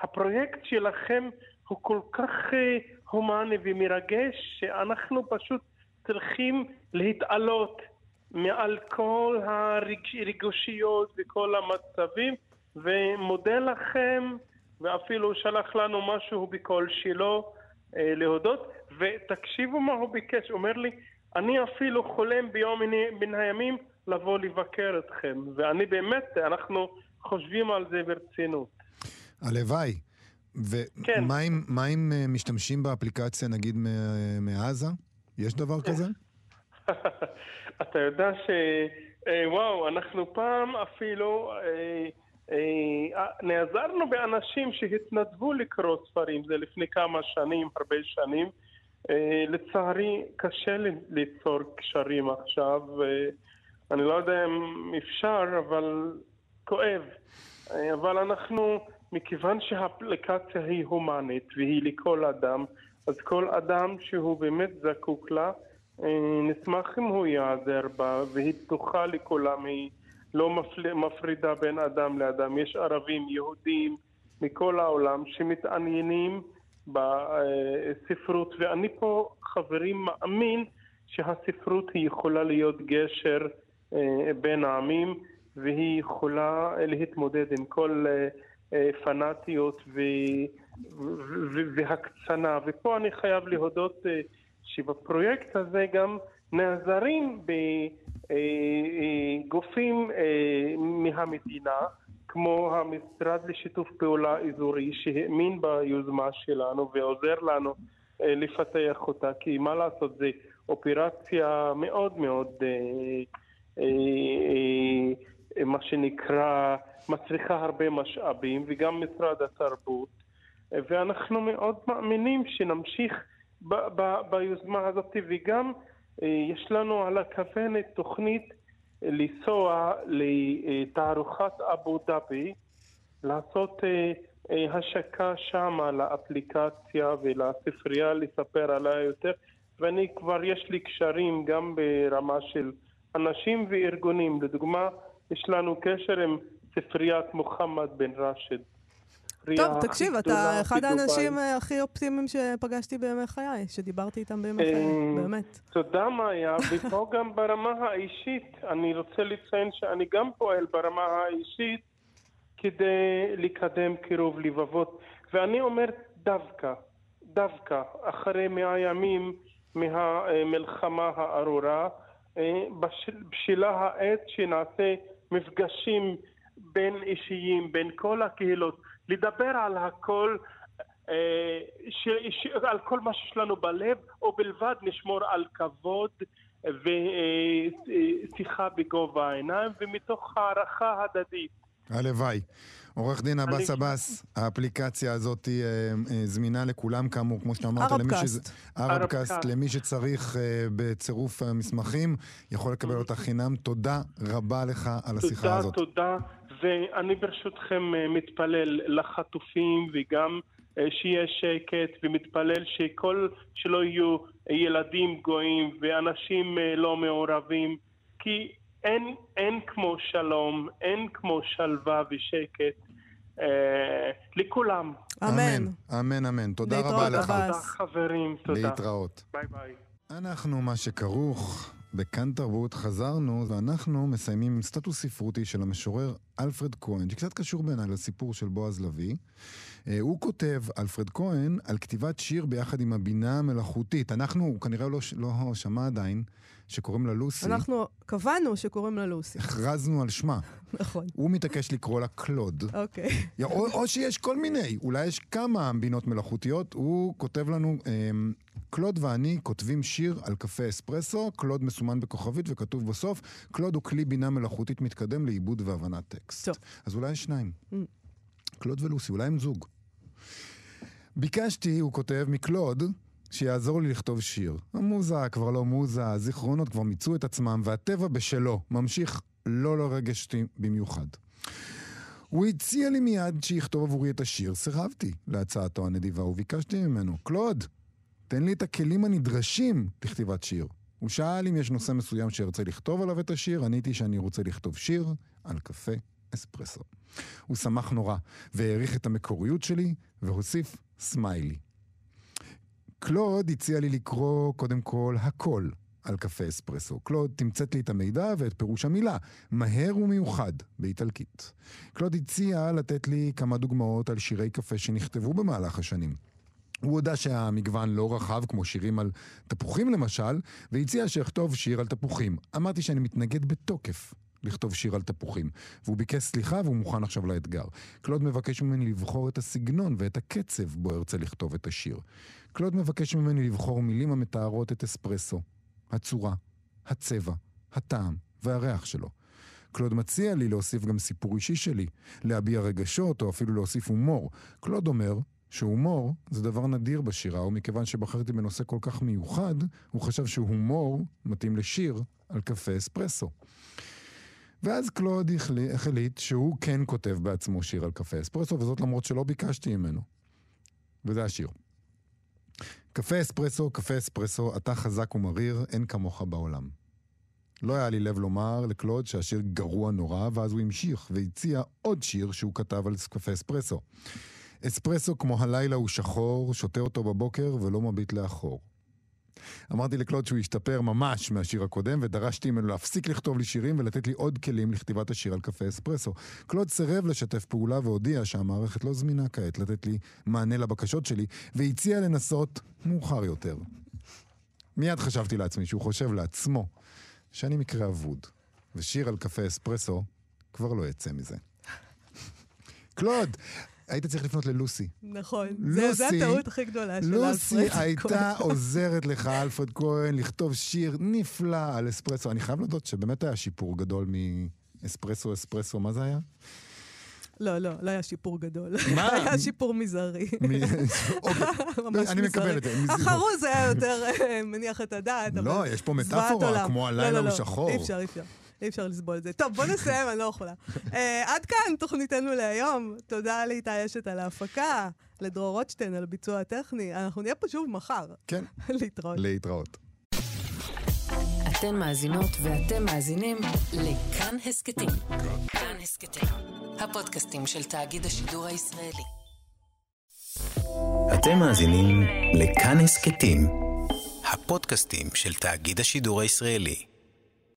הפרויקט שלכם הוא כל כך אה, הומני ומרגש, שאנחנו פשוט צריכים להתעלות מעל כל הרגושיות וכל המצבים, ומודה לכם, ואפילו שלח לנו משהו בקול שלו אה, להודות, ותקשיבו מה הוא ביקש, אומר לי, אני אפילו חולם ביום מן הימים לבוא לבקר אתכם, ואני באמת, אנחנו חושבים על זה ברצינות. הלוואי. ומה כן. אם, אם משתמשים באפליקציה, נגיד, מעזה? יש דבר כזה? אתה יודע ש... אה, וואו, אנחנו פעם אפילו אה, נעזרנו באנשים שהתנדבו לקרוא ספרים, זה לפני כמה שנים, הרבה שנים. לצערי, קשה ליצור קשרים עכשיו. אני לא יודע אם אפשר, אבל כואב. אבל אנחנו... מכיוון שהאפליקציה היא הומנית והיא לכל אדם, אז כל אדם שהוא באמת זקוק לה, אה, נשמח אם הוא ייעזר בה, והיא פתוחה לכולם, היא לא מפרידה בין אדם לאדם. יש ערבים, יהודים, מכל העולם שמתעניינים בספרות, ואני פה, חברים, מאמין שהספרות היא יכולה להיות גשר אה, בין העמים, והיא יכולה להתמודד עם כל... אה, אה, פנאטיות ו... והקצנה. ופה אני חייב להודות שבפרויקט הזה גם נעזרים בגופים אה, מהמדינה, כמו המשרד לשיתוף פעולה אזורי, שהאמין ביוזמה שלנו ועוזר לנו לפתח אותה, כי מה לעשות, זו אופרציה מאוד מאוד, מה שנקרא, מצריכה הרבה משאבים, וגם משרד התרבות, ואנחנו מאוד מאמינים שנמשיך ב- ב- ביוזמה הזאת, וגם אה, יש לנו על הכוונת תוכנית לנסוע לתערוכת אבו דאבי, לעשות אה, אה, השקה שמה לאפליקציה ולספרייה, לספר עליה יותר, ואני כבר יש לי קשרים גם ברמה של אנשים וארגונים. לדוגמה, יש לנו קשר עם ספריית מוחמד בן ראשד. טוב, תקשיב, אתה אחד האנשים אה, הכי אופטימיים שפגשתי בימי חיי, שדיברתי איתם בימי חיי, אה, באמת. תודה, מאיה, ופה גם ברמה האישית, אני רוצה לציין שאני גם פועל ברמה האישית כדי לקדם קירוב לבבות, ואני אומר דווקא, דווקא, אחרי מאה ימים מהמלחמה הארורה, אה, בשלה העת שנעשה מפגשים בין אישיים, בין כל הקהילות, לדבר על הכל, אה, ש, ש, על כל מה שיש לנו בלב, או בלבד נשמור על כבוד ושיחה בגובה העיניים, ומתוך הערכה הדדית. הלוואי. עורך דין עבאס עבאס, האפליקציה הזאת היא אה, אה, זמינה לכולם, כאמור, כמו שאתה אמרת, ערבקאסט. למי שצריך אה, בצירוף המסמכים, יכול לקבל אותה חינם. תודה רבה לך על השיחה הזאת. תודה, תודה. ואני ברשותכם מתפלל לחטופים וגם שיהיה שקט ומתפלל שכל, שלא יהיו ילדים גויים ואנשים לא מעורבים כי אין, אין כמו שלום, אין כמו שלווה ושקט אה, לכולם. אמן. אמן, אמן. תודה רבה לך. תודה חברים, תודה. להתראות. ביי ביי. אנחנו, מה שכרוך בכאן תרבות, חזרנו, ואנחנו מסיימים עם סטטוס ספרותי של המשורר אלפרד כהן, שקצת קשור בעיניי לסיפור של בועז לביא. אה, הוא כותב, אלפרד כהן, על כתיבת שיר ביחד עם הבינה המלאכותית. אנחנו, הוא כנראה לא, לא שמע עדיין, שקוראים לה לוסי. אנחנו קבענו שקוראים לה לוסי. הכרזנו על שמה. נכון. הוא מתעקש לקרוא לה קלוד. אוקיי. או, או שיש כל מיני, אולי יש כמה בינות מלאכותיות. הוא כותב לנו, אמ, קלוד ואני כותבים שיר על קפה אספרסו, קלוד מסומן בכוכבית וכתוב בסוף, קלוד הוא כלי בינה מלאכותית מתקדם לעיבוד והבנת טקסט. טוב. אז אולי יש שניים. Mm. קלוד ולוסי, אולי הם זוג. ביקשתי, הוא כותב, מקלוד, שיעזור לי לכתוב שיר. המוזה כבר לא מוזה, הזיכרונות כבר מיצו את עצמם, והטבע בשלו ממשיך לא לרגש אותי במיוחד. הוא הציע לי מיד שיכתוב עבורי את השיר, סירבתי להצעתו הנדיבה וביקשתי ממנו, קלוד, תן לי את הכלים הנדרשים לכתיבת שיר. הוא שאל אם יש נושא מסוים שארצה לכתוב עליו את השיר, עניתי שאני רוצה לכתוב שיר על קפה אספרסו. הוא שמח נורא, והעריך את המקוריות שלי, והוסיף סמיילי. קלוד הציע לי לקרוא קודם כל הכל על קפה אספרסו. קלוד תמצאת לי את המידע ואת פירוש המילה, מהר ומיוחד, באיטלקית. קלוד הציע לתת לי כמה דוגמאות על שירי קפה שנכתבו במהלך השנים. הוא הודה שהמגוון לא רחב, כמו שירים על תפוחים למשל, והציע שאכתוב שיר על תפוחים. אמרתי שאני מתנגד בתוקף לכתוב שיר על תפוחים, והוא ביקש סליחה והוא מוכן עכשיו לאתגר. קלוד מבקש ממני לבחור את הסגנון ואת הקצב בו ארצה לכתוב את השיר. קלוד מבקש ממני לבחור מילים המתארות את אספרסו, הצורה, הצבע, הטעם והריח שלו. קלוד מציע לי להוסיף גם סיפור אישי שלי, להביע רגשות או אפילו להוסיף הומור. קלוד אומר שהומור זה דבר נדיר בשירה, ומכיוון שבחרתי בנושא כל כך מיוחד, הוא חשב שהומור מתאים לשיר על קפה אספרסו. ואז קלוד החליט שהוא כן כותב בעצמו שיר על קפה אספרסו, וזאת למרות שלא ביקשתי ממנו. וזה השיר. קפה אספרסו, קפה אספרסו, אתה חזק ומריר, אין כמוך בעולם. לא היה לי לב לומר לקלוד שהשיר גרוע נורא, ואז הוא המשיך והציע עוד שיר שהוא כתב על קפה אספרסו. אספרסו כמו הלילה הוא שחור, שותה אותו בבוקר ולא מביט לאחור. אמרתי לקלוד שהוא השתפר ממש מהשיר הקודם, ודרשתי ממנו להפסיק לכתוב לי שירים ולתת לי עוד כלים לכתיבת השיר על קפה אספרסו. קלוד סירב לשתף פעולה והודיע שהמערכת לא זמינה כעת לתת לי מענה לבקשות שלי, והציע לנסות מאוחר יותר. מיד חשבתי לעצמי שהוא חושב לעצמו שאני מקרה אבוד, ושיר על קפה אספרסו כבר לא יצא מזה. קלוד, היית צריך לפנות ללוסי. נכון, לוסי, זו הטעות הכי גדולה של אלפרד כהן. לוסי הייתה עוזרת לך, אלפרד כהן, לכתוב שיר נפלא על אספרסו. אני חייב להודות שבאמת היה שיפור גדול מאספרסו, אספרסו, מה זה היה? לא, לא, לא היה שיפור גדול. מה? היה שיפור מזערי. אוקיי. אני מקבל את זה. החרוז היה יותר אה, מניח את הדעת. לא, יש פה מטאפורה, כמו הלילה לא, לא, הוא שחור. אי אפשר, אי אפשר. אי אפשר לסבול את זה. טוב, בוא נסיים, אני לא יכולה. Uh, עד כאן תוכניתנו להיום. תודה לאיתי אשת על ההפקה, לדרור רוטשטיין על הביצוע הטכני. אנחנו נהיה פה שוב מחר. כן. להתראות. להתראות. אתן מאזינות ואתם מאזינים לכאן הסכתים. כאן הסכתים, הפודקאסטים של תאגיד השידור הישראלי. אתם מאזינים לכאן הסכתים, הפודקאסטים של תאגיד השידור הישראלי.